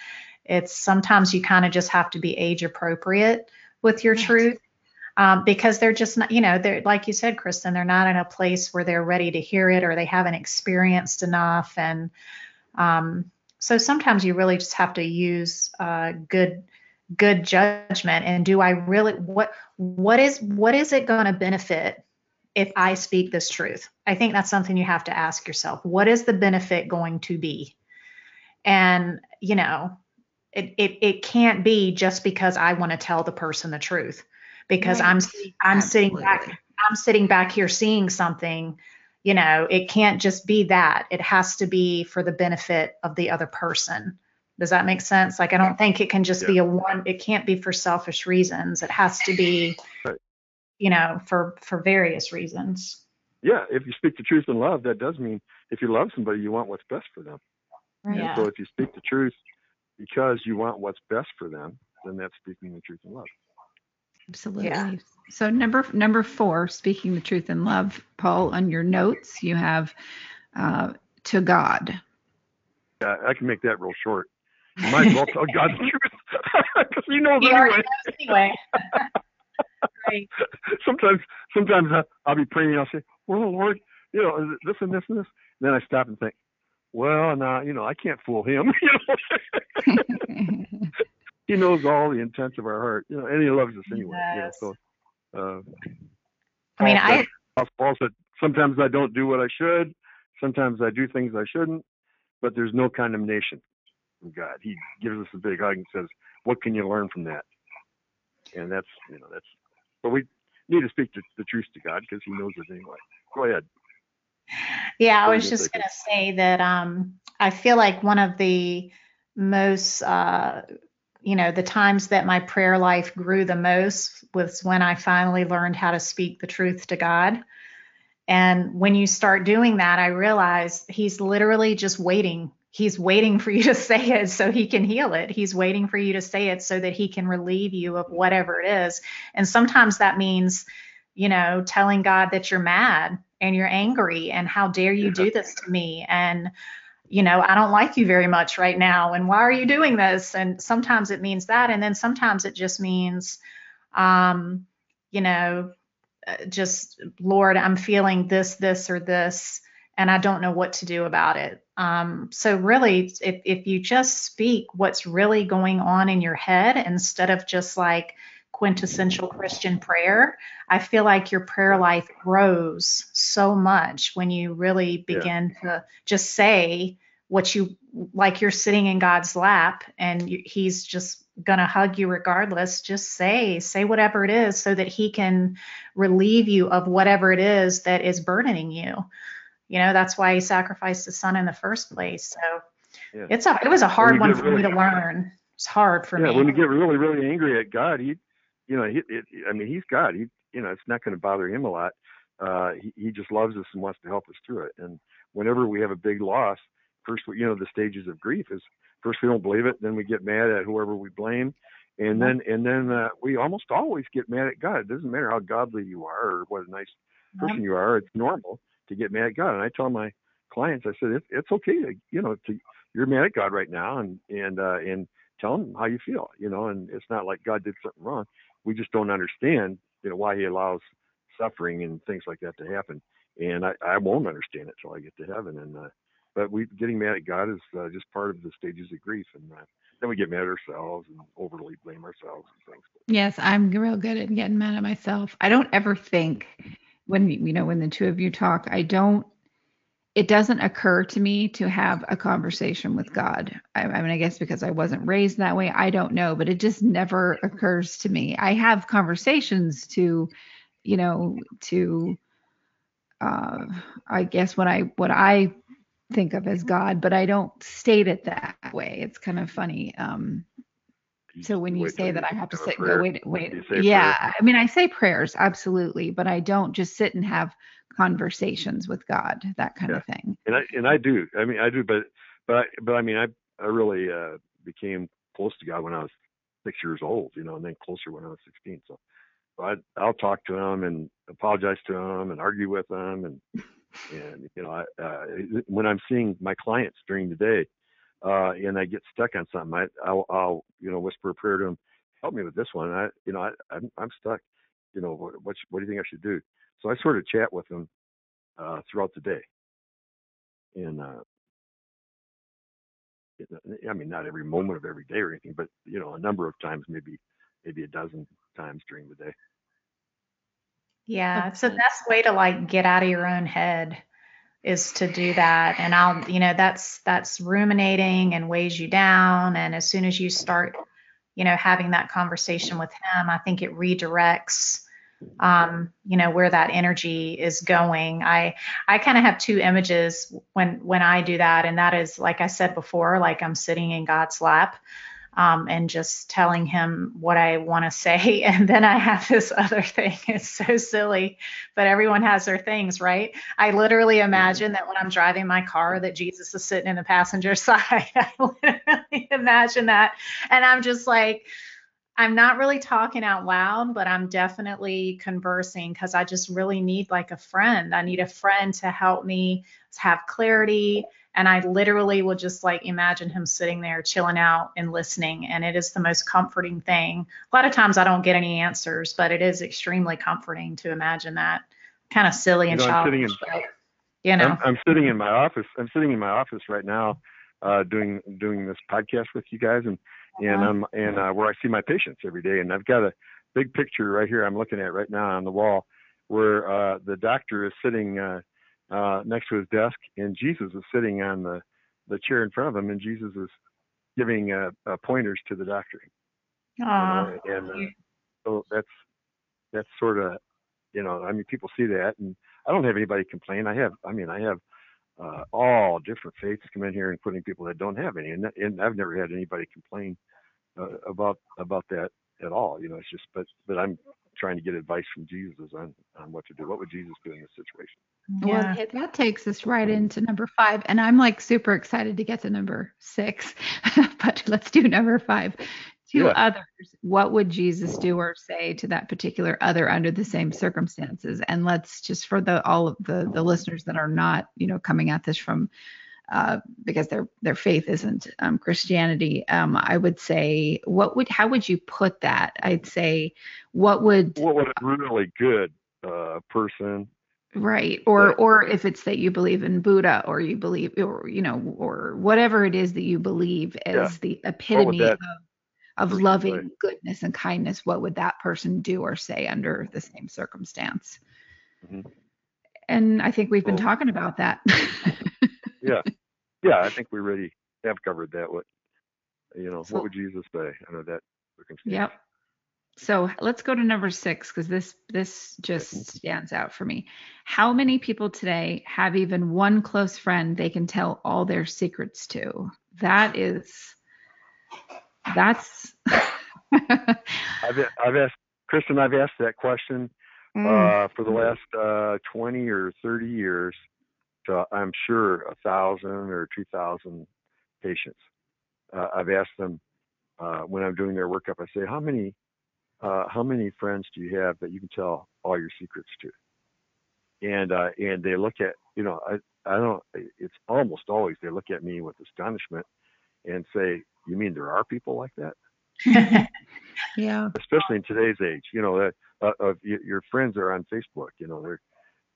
it's sometimes you kind of just have to be age appropriate with your truth. Um, because they're just not, you know, they're like you said, Kristin, they're not in a place where they're ready to hear it or they haven't experienced enough. And um, so sometimes you really just have to use uh, good good judgment and do i really what what is what is it going to benefit if i speak this truth? I think that's something you have to ask yourself. What is the benefit going to be? And you know it it, it can't be just because i want to tell the person the truth because Right. i'm i'm sitting back i'm sitting back here seeing something you know it can't just be that. It has to be for the benefit of the other person does that make sense like i don't think it can just be a one it can't be for selfish reasons it has to be Right. you know for for various reasons Yeah, if you speak the truth in love, that does mean if you love somebody, you want what's best for them. And yeah so if you speak the truth because you want what's best for them, then that's speaking the truth in love. Absolutely. Yeah. So number number four, speaking the truth in love, Paul, on your notes you have uh, to God. Yeah, I can make that real short. (laughs) (laughs) You might as well tell God the truth because He knows He anyway. knows (laughs) anyway right sometimes, sometimes I, I'll be praying. And I'll say, "Well, Lord, you know, is it this and this and this." then I stop and think, "Well, now, you know, I can't fool Him. You know, He knows all the intents of our heart. You know, and He loves us anyway. You know, so, uh, i mean Paul i Paul said, sometimes I don't do what I should. Sometimes I do things I shouldn't, but there's no condemnation God. He gives us a big hug and says, what can you learn from that? And that's, you know, that's, but we need to speak the, the truth to God because he knows it anyway. Go ahead. Yeah, I was just going to say that um, I feel like one of the most, uh, you know, the times that my prayer life grew the most was when I finally learned how to speak the truth to God. And when you start doing that, I realize He's literally just waiting. He's waiting for you to say it so He can heal it. He's waiting for you to say it so that He can relieve you of whatever it is. And sometimes that means, you know, telling God that you're mad and you're angry and how dare you do this to me and you know i don't like you very much right now and why are you doing this and sometimes it means that and then sometimes it just means um you know uh, just lord i'm feeling this this or this and i don't know what to do about it um so really if if you just speak what's really going on in your head instead of just like quintessential christian prayer I feel like your prayer life grows so much when you really Yeah. begin to just say what you like you're sitting in God's lap and you, he's just going to hug you regardless. Just say, say whatever it is so that he can relieve you of whatever it is that is burdening you. You know, that's why he sacrificed his son in the first place. So Yeah. it's a, it was a hard one for me really- to learn. It's hard for yeah, me. when you get really, really angry at God, he, you know, he, it, I mean, he's God. He, you know, it's not going to bother him a lot. Uh, he, he just loves us and wants to help us through it. And whenever we have a big loss, first, we- you know, the stages of grief is first we don't believe it, then we get mad at whoever we blame, and then and then uh, we almost always get mad at God. It doesn't matter how godly you are or what a nice person you are. It's normal to get mad at God. And I tell my clients, I said, it's, it's okay to, you know, to you're mad at God right now, and and uh, and tell him how you feel, you know. And it's not like God did something wrong. We just don't understand, you know, why He allows suffering and things like that to happen. And I, I won't understand it till I get to heaven. And uh, but we getting mad at God is uh, just part of the stages of grief, and uh, then we get mad at ourselves and overly blame ourselves and things. Yes, I'm real good at getting mad at myself. I don't ever think when you know when the two of you talk, I don't it doesn't occur to me to have a conversation with God. I, I, mean, I guess because I wasn't raised that way, I don't know, but it just never occurs to me. I have conversations to, you know, to, uh, I guess what I what I think of as God, but I don't state it that way. It's kind of funny. Um, so when you say that I have to sit and go, wait, wait, yeah, prayer. I mean, I say prayers, absolutely, but I don't just sit and have conversations with God, that kind yeah. of thing. And I and I do. I mean, I do, but but I, but I mean, I I really uh, became close to God when I was six years old, you know, and then closer when I was 16. So, so I I'll talk to him and apologize to him and argue with him and (laughs) and you know, I, uh, when I'm seeing my clients during the day, uh, and I get stuck on something, I I'll, I'll you know whisper a prayer to him, help me with this one. I you know I I'm, I'm stuck. You know what what, what do you think I should do? So I sort of chat with him uh, throughout the day. And uh, I mean, not every moment of every day or anything, but you know, a number of times, maybe maybe a dozen times during the day. Yeah, it's the best way to like get out of your own head is to do that. And I'll, you know, that's that's ruminating and weighs you down. And as soon as you start, you know, having that conversation with him, I think it redirects um, you know where that energy is going i i kind of have two images when when i do that and that is like i said before like i'm sitting in god's lap um, and just telling him what I want to say. (laughs) And then I have this other thing. (laughs) It's so silly, but everyone has their things, right? I literally imagine that when I'm driving my car, that Jesus is sitting in the passenger (laughs) side. I literally imagine that. And I'm just like, I'm not really talking out loud, but I'm definitely conversing because I just really need like a friend. I need a friend to help me have clarity. And I literally will just like imagine him sitting there chilling out and listening. And it is the most comforting thing. A lot of times I don't get any answers, but it is extremely comforting to imagine that. Kind of silly and you know, childish. But, you know, I'm, I'm, sitting in my office. I'm sitting in my office right now, uh, doing doing this podcast with you guys, and and uh-huh. I'm and uh, where I see my patients every day. And I've got a big picture right here I'm looking at right now on the wall where uh, the doctor is sitting uh, uh, next to his desk, and Jesus is sitting on the the chair in front of him, and Jesus is giving uh, uh, pointers to the doctor. Aww. You know, and uh, so that's that's sort of you know I mean people see that, and I don't have anybody complain. I have I mean I have uh, all different faiths come in here, including people that don't have any. And, and I've never had anybody complain uh, about about that at all. You know, it's just but but I'm trying to get advice from Jesus on on what to do. What would Jesus do in this situation? Yeah. Well, that takes us right mm-hmm. into number five, and I'm like super excited to get to number six, (laughs) but let's do number five to yeah. others, what would Jesus do or say to that particular other under the same circumstances? And let's just for the all of the the listeners that are not, you know, coming at this from uh, because their their faith isn't um, Christianity. Um, I would say, what would how would you put that? I'd say, what would what would a really good uh, person right or or if it's that you believe in buddha or you believe or you know or whatever it is that you believe is yeah. the epitome of of loving goodness and kindness, what would that person do or say under the same circumstance? Mm-hmm. And I think we've been talking about that. (laughs) yeah. Yeah, I think we really have covered that. What you know, so, what would Jesus say under that circumstance? Yep. So let's go to number six because this this just stands out for me. How many people today have even one close friend they can tell all their secrets to? That is that's I've I've asked Kristin. I've asked that question mm. uh, for the last uh, 20 or 30 years. To, I'm sure a thousand or two thousand patients. Uh, I've asked them uh, when I'm doing their workup. I say, how many uh, how many friends do you have that you can tell all your secrets to? And uh, and they look at you know I I don't it's almost always they look at me with astonishment and say, you mean there are people like that? (laughs) yeah. Especially in today's age, you know, that uh, your friends are on Facebook, you know, they're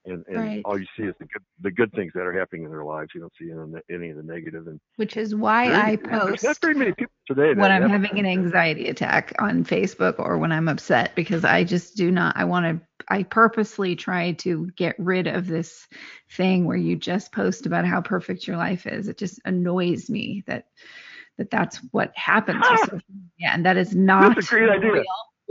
and, and right. all you see is the good the good things that are happening in their lives. You don't see any, of the- any of the negative. And Which is why I (laughs) post not very many people today. when I'm having an anxiety attack on Facebook or when I'm upset because I just do not I want to I purposely try to get rid of this thing where you just post about how perfect your life is. It just annoys me that that that's what happens social media and that is not That's a great idea. real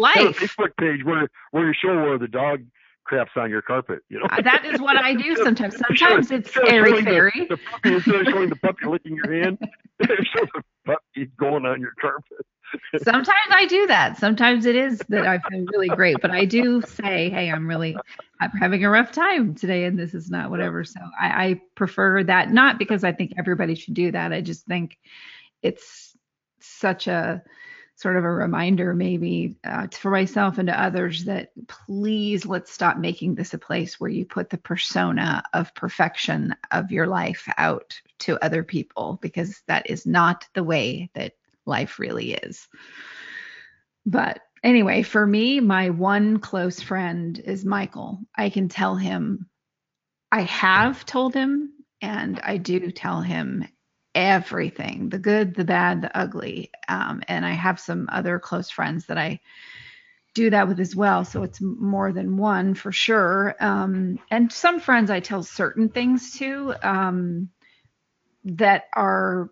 Have a life. Facebook page where where you show where the dog craps on your carpet. You know. Uh, that is what I do sometimes. (laughs) Sometimes it's airy showing the- fairy. The, puppy, instead of showing the puppy licking your hand, (laughs) show the puppy going on your carpet. (laughs) Sometimes I do that. Sometimes it is that I feel really great, but I do say, "Hey, I'm really, I'm having a rough time today, and this is not whatever." So I, I prefer that, not because I think everybody should do that. I just think it's such a sort of a reminder, maybe uh, for myself and to others, that please let's stop making this a place where you put the persona of perfection of your life out to other people, because that is not the way that life really is. But anyway, for me, my one close friend is Michael. I can tell him, I have told him, and I do tell him everything the good, the bad, the ugly. Um, and I have some other close friends that I do that with as well. So it's more than one for sure. Um, and some friends I tell certain things to um, that are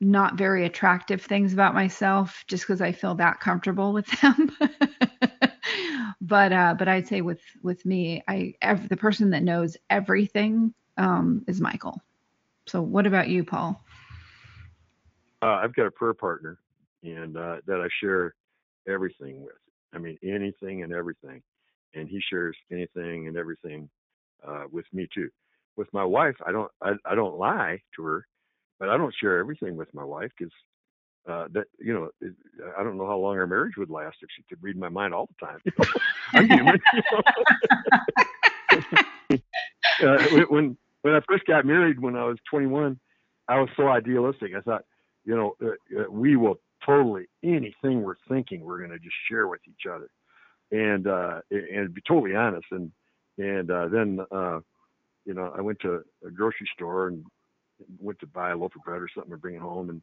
not very attractive things about myself just because I feel that comfortable with them. (laughs) but uh, but I'd say with with me, I ev- the person that knows everything um, is Michael. So what about you, Paul? Uh, I've got a prayer partner, and uh, that I share everything with. I mean, anything and everything, and he shares anything and everything uh, with me too. With my wife, I don't I, I don't lie to her, but I don't share everything with my wife because uh, that you know it, I don't know how long our marriage would last if she could read my mind all the time. (laughs) I'm human. you know. (laughs) (laughs) uh, when- when I first got married when I was 21, I was so idealistic. I thought, you know, uh, uh, we will totally anything we're thinking, we're going to just share with each other, and uh, and be totally honest. And and uh, then uh, you know, I went to a grocery store and went to buy a loaf of bread or something and bring it home, and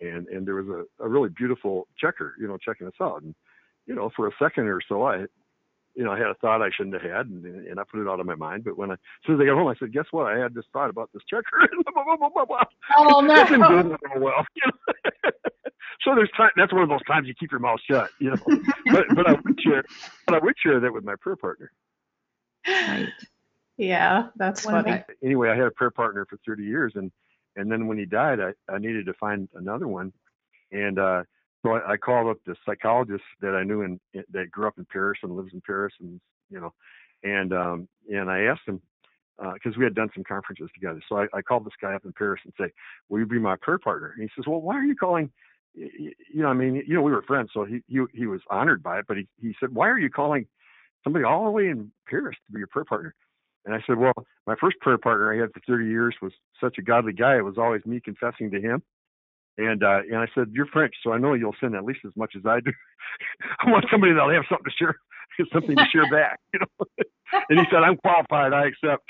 and and there was a, a really beautiful checker, you know, checking us out, and you know, for a second or so, I you know, I had a thought I shouldn't have had, and, and I put it out of my mind. But when I, as soon as I got home, I said, "Guess what? I had this thought about this checker." (laughs) blah, blah, blah, blah, blah. Oh That didn't no. go well. You know? (laughs) so there's time. That's one of those times you keep your mouth shut. You know. (laughs) but but I would share, but I would share that with my prayer partner. Right. Yeah, that's What funny. about- Anyway, I had a prayer partner for 30 years, and and then when he died, I I needed to find another one, and uh, so I, I called up the psychologist that I knew in that grew up in Paris and lives in Paris, and you know, and um and I asked him because we had done some conferences together. So I, I called this guy up in Paris and say, "Will you be my prayer partner?" And he says, "Well, why are you calling?" You know, I mean, you know, we were friends, so he he he was honored by it. But he he said, "Why are you calling somebody all the way in Paris to be your prayer partner?" And I said, "Well, my first prayer partner I had for 30 years was such a godly guy. It was always me confessing to him." And uh, and I said, "You're French, so I know you'll send at least as much as I do. (laughs) I want somebody that'll have something to share, (laughs) something to share back." (laughs) You know. and he said, "I'm qualified. I accept."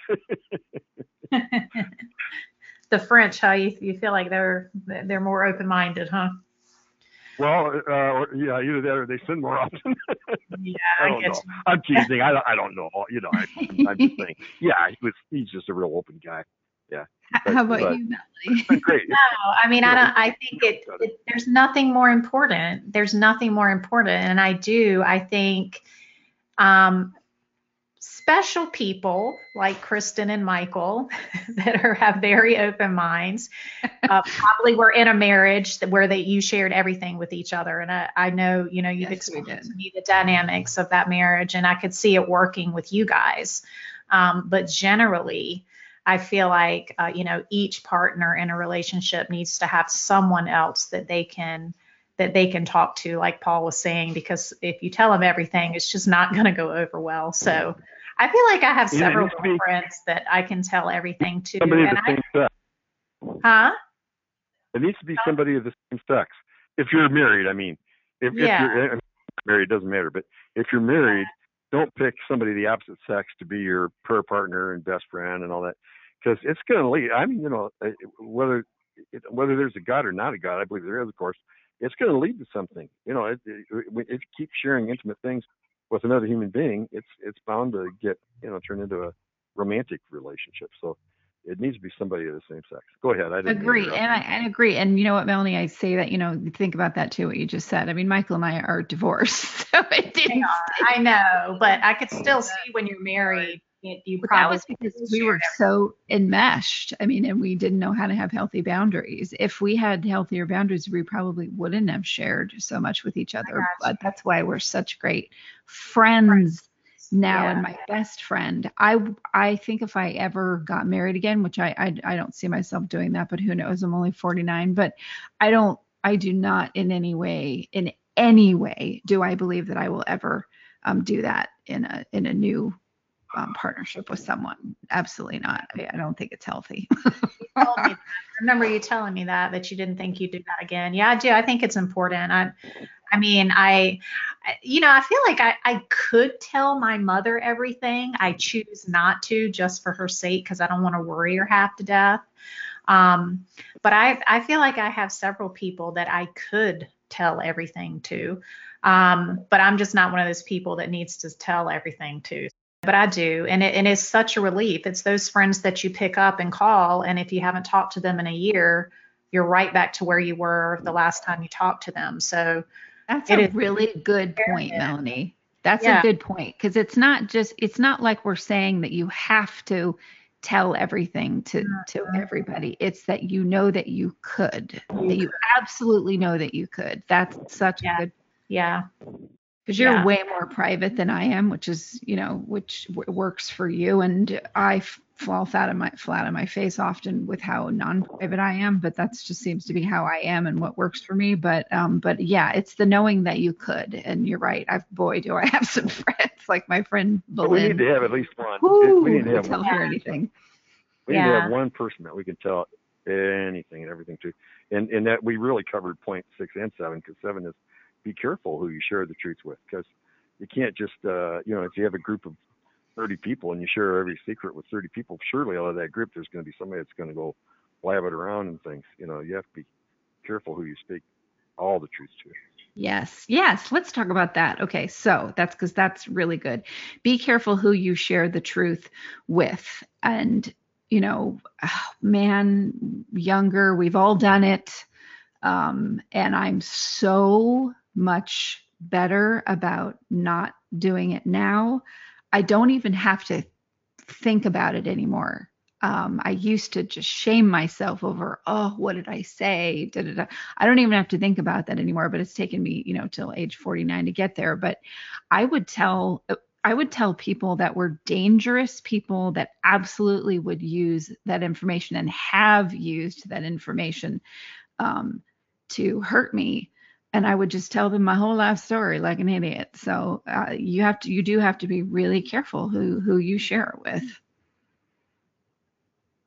the French, how you you feel like they're they're more open minded, huh? Well, uh, or, yeah, either that or they sin more often. Yeah, I I don't get know. you. I'm teasing. I don't, I don't know. You know, I, I'm just saying. Yeah, he was. He's just a real open guy. But- (laughs) How about but- you, Melanie? Great. (laughs) No, I mean, I don't. I think it, it. it. There's nothing more important. There's nothing more important, and I do. I think, um, special people like Kristin and Michael (laughs) that are have very open minds, uh, probably were in a marriage that, where that you shared everything with each other, and I, I know, you know, you've Yes, explained to me the dynamics of that marriage, and I could see it working with you guys. Um, but generally, I feel like uh, you know each partner in a relationship needs to have someone else that they can that they can talk to, like Paul was saying, because if you tell them everything, it's just not (laughs) going to go over well. So I feel like I have several be- friends that I can tell everything to, Somebody of the I, same sex. huh? It needs to be somebody of the same sex. If you're married, I mean, if, Yeah. if you're I mean, married, it doesn't matter. But if you're married, don't pick somebody of the opposite sex to be your prayer partner and best friend and all that. Because it's going to lead. I mean, you know, uh, whether it, whether there's a God or not a God, I believe there is, of course. It's going to lead to something. You know, it, it, if you keep sharing intimate things with another human being, it's it's bound to get you know turn into a romantic relationship. So it needs to be somebody of the same sex. Go ahead. I agree, and I, I agree. And you know what, Melanie, I say that you know think about that too. What you just said. I mean, Michael and I are divorced, (laughs) so it didn't. I know, but I could still see when you're married. You But that was because we were so enmeshed. I mean, and we didn't know how to have healthy boundaries. If we had healthier boundaries, we probably wouldn't have shared so much with each other. But that's why we're such great friends now Yeah. and my best friend. I I think if I ever got married again, which I, I I don't see myself doing that, but who knows? I'm only 49, but I don't I do not in any way in any way do I believe that I will ever um, do that in a in a new um, partnership with someone. Absolutely not. I, I don't think it's healthy. (laughs) I remember you telling me that that you didn't think you'd do that again. Yeah, I do. I think it's important. I, I mean, I, I- you know, I feel like I, I could tell my mother everything. I choose not to just for her sake because I don't want to worry her half to death. Um, but I, I feel like I have several people that I could tell everything to. Um, but I'm just not one of those people that needs to tell everything to but I do. And it, it's such a relief. It's those friends that you pick up and call. And if you haven't talked to them in a year, you're right back to where you were the last time you talked to them. So That's It a is really good point. Melanie. That's Yeah. a good point because it's not just it's not like we're saying that you have to tell everything to to Mhm. everybody. It's that you know that you could. That you absolutely know that you could. That's such Yeah. a good yeah, because you're Yeah. way more private than I am, which is, you know, which w- works for you. And I f- fall flat on my flat on my face often with how non-private I am, but that's just seems to be how I am and what works for me. But um, but yeah, it's the knowing that you could. And you're right. I've boy, do I have (laughs) some friends like my friend But we need to have at least one. Whoo, we need to have tell one. her anything. We need to have one person that we can tell anything and everything to. And and that we really covered point six and seven because seven is be careful who you share the truth with because you can't just uh you know if you have a group of 30 people and you share every secret with 30 people surely out of that group there's going to be somebody that's going to go blab it around and things you know you have to be careful who you speak all the truth to Yes, yes. Let's talk about that. Okay, so that's because that's really good. Be careful who you share the truth with. And, you know, ah, man, younger, we've all done it. Um, and I'm so much better about not doing it now. I don't even have to think about it anymore. Um, I used to just shame myself over, oh, what did I say? Da, da, da. I don't even have to think about that anymore, but it's taken me, you know, till age 49 to get there. But I would tell I would tell people that were dangerous people that absolutely would use that information and have used that information um, to hurt me. And I would just tell them my whole life story like an idiot. So uh, you have to, you do have to be really careful who who you share it with.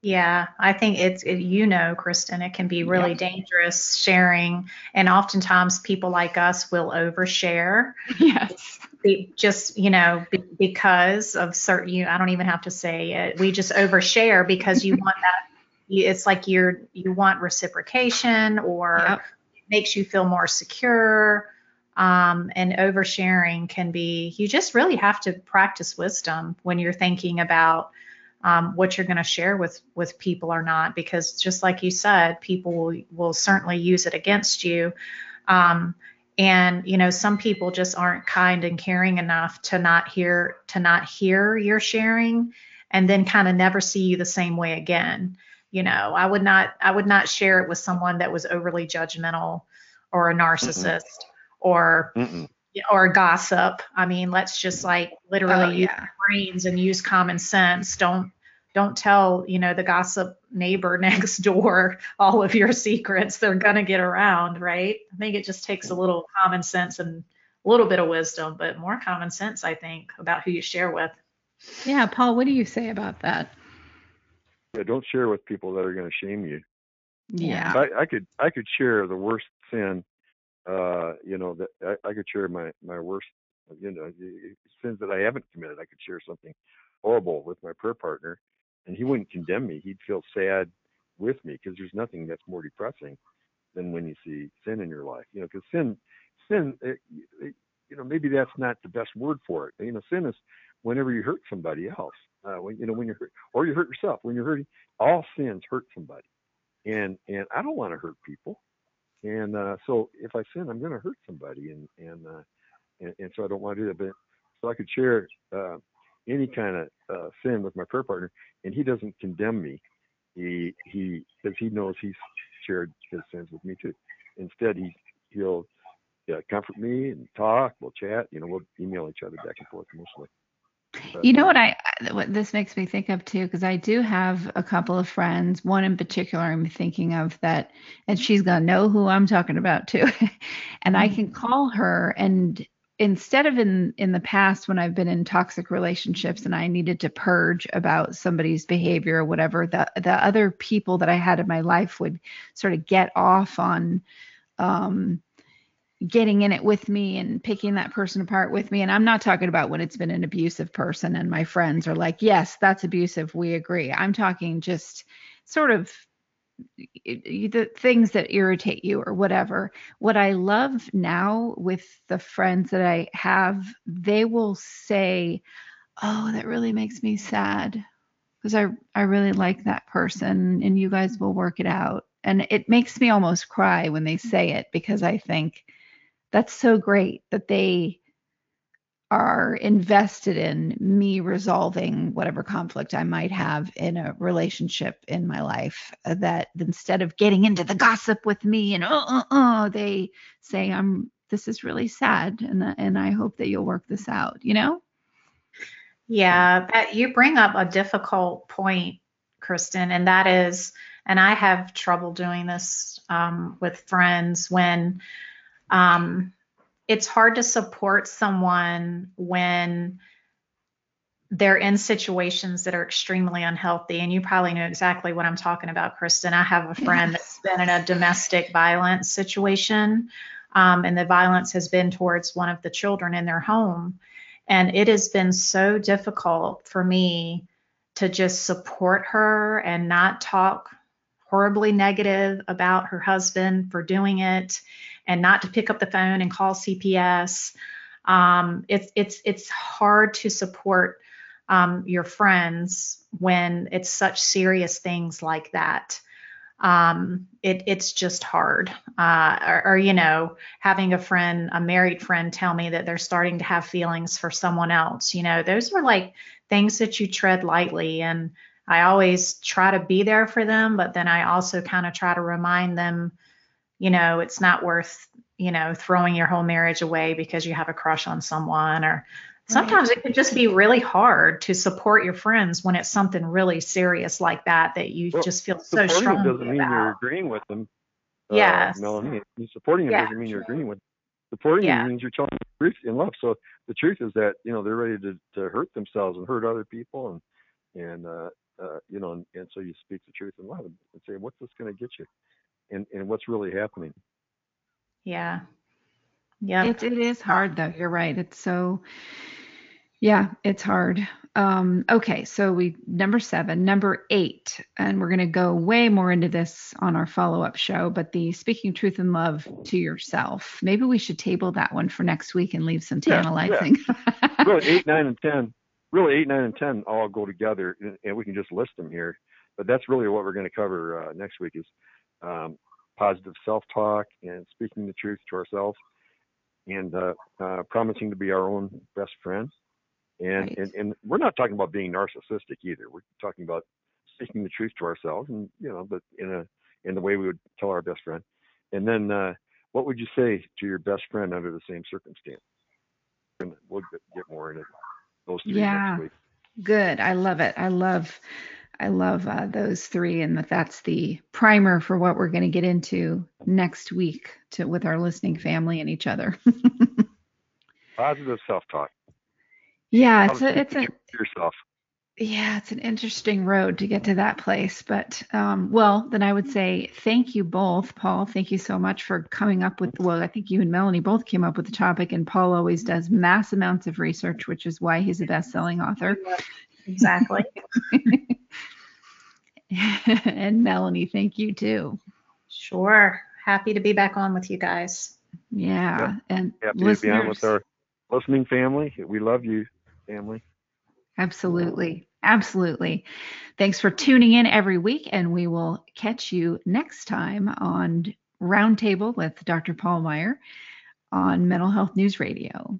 Yeah, I think it's, it, you know, Kristin, it can be really Yep. dangerous sharing. And oftentimes people like us will overshare Yes. be, just, you know, be, because of certain, you, I don't even have to say it. We just overshare because you want that. It's like you're, you want reciprocation or Yep. Makes you feel more secure. Um, and oversharing can be, you just really have to practice wisdom when you're thinking about um, what you're going to share with with people or not because just like you said people will, will certainly use it against you um, and you know some people just aren't kind and caring enough to not hear to not hear your sharing and then kind of never see you the same way again you know i would not i would not share it with someone that was overly judgmental or a narcissist or Mm-mm. or gossip i mean let's just like literally Oh, use yeah. brains and use common sense. Don't don't tell, you know, the gossip neighbor (laughs) next door all of your secrets. They're gonna get around, right? I think it just takes a little common sense and a little bit of wisdom, but more common sense, I think, about who you share with. Yeah, Paul, what do you say about that? Yeah, don't share with people that are going to shame you Yeah. I, I could I could share the worst sin, uh, you know, that I, I could share my my worst, you know, sins that I haven't committed. I could share something horrible with my prayer partner, and he wouldn't condemn me. He'd feel sad with me because there's nothing that's more depressing than when you see sin in your life. You know, because sin, sin, it, it, you know, maybe that's not the best word for it. You know, sin is whenever you hurt somebody else. Uh, when you know when you're hurt, or you hurt yourself. When you're hurting, all sins hurt somebody, and and I don't want to hurt people, and uh, so if I sin, I'm going to hurt somebody, and and, uh, and and so I don't want to do that. But so I could share uh, any kind of uh, sin with my prayer partner, and he doesn't condemn me. He he because he knows he's shared his sins with me too. Instead, he he'll yeah, comfort me and talk. We'll chat. You know, we'll email each other back and forth mostly. But, You know what I what this makes me think of too, because I do have a couple of friends, one in particular I'm thinking of that, and she's gonna know who I'm talking about too. (laughs) and I can call her and instead of in in the past when I've been in toxic relationships and I needed to purge about somebody's behavior or whatever, the the other people that I had in my life would sort of get off on um getting in it with me and picking that person apart with me. And I'm not talking about when it's been an abusive person and my friends are like, yes, that's abusive. We agree. I'm talking just sort of the things that irritate you or whatever. What I love now with the friends that I have, they will say, oh, that really makes me sad because I, I really like that person and you guys will work it out. And it makes me almost cry when they say it because I think, that's so great that they are invested in me resolving whatever conflict I might have in a relationship in my life. uh, That instead of getting into the gossip with me and oh, uh, uh, they say, "I'm this is really sad, and and I hope that you'll work this out." You know? Yeah, that, you bring up a difficult point, Kristin, and that is, and I have trouble doing this um, with friends when um, it's hard to support someone when they're in situations that are extremely unhealthy. And you probably know exactly what I'm talking about, Kristin. I have a friend that's been in a domestic violence situation, um, and the violence has been towards one of the children in their home. And it has been so difficult for me to just support her and not talk horribly negative about her husband for doing it and not to pick up the phone and call CPS. Um, it's it's it's hard to support um, your friends when it's such serious things like that. Um, it, it's just hard. Uh, or, or, you know, having a friend, a married friend, tell me that they're starting to have feelings for someone else. You know, those are like things that you tread lightly. And I always try to be there for them, but then I also kind of try to remind them, you know, it's not worth, you know, throwing your whole marriage away because you have a crush on someone or sometimes it can just be really hard to support your friends when it's something really serious like that that you Well, just feel so supporting them strongly doesn't mean you're agreeing with them. Uh, Yes. Melanie, supporting them Yeah. doesn't mean you're agreeing with. them. Supporting Yeah. them means you're telling the truth in love. So the truth is that you know they're ready to, to hurt themselves and hurt other people, and and uh, uh, you know, and, and so you speak the truth in love and say, what's this going to get you, and and what's really happening. Yeah. Yeah. It, it is hard though. You're right. It's so, yeah, it's hard. Um, okay, so we number seven, number eight, and we're going to go way more into this on our follow up show. But the speaking truth and love to yourself. Maybe we should table that one for next week and leave some tantalizing. Yeah, yeah. (laughs) really eight, nine, and ten. Really eight, nine, and ten all go together, and, and we can just list them here. But that's really what we're going to cover uh, next week is um, positive self-talk and speaking the truth to ourselves, and uh, uh, promising to be our own best friend. And, Right. and and we're not talking about being narcissistic either. We're talking about speaking the truth to ourselves, and you know, but in a in the way we would tell our best friend. And then, uh, what would you say to your best friend under the same circumstance? And we'll get, get more into those three Yeah. next week. Good. I love it. I love I love uh, those three and that that's the primer for what we're going to get into next week to with our listening family and each other. (laughs) Positive self-talk. yeah, it's a, it's a yourself. yeah, it's an interesting road to get to that place, but um well, then I would say thank you both, Paul. Thank you so much for coming up with well, I think you and Melanie both came up with the topic and Paul always does mass amounts of research, which is why he's a best-selling author. Exactly. (laughs) (laughs) and Melanie, thank you too. Sure. Happy to be back on with you guys. Yeah. And Happy to be on with our listening family. We love you, family. Absolutely. Absolutely. Thanks for tuning in every week, and we will catch you next time on Roundtable with Dr. Paul Meier on Mental Health News Radio.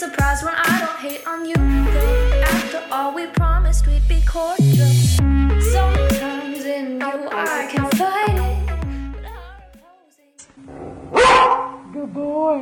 Surprised when I don't hate on you. though. After all, we promised we'd be cordial. Sometimes in you I can fight it. but I'm opposing- Good boy.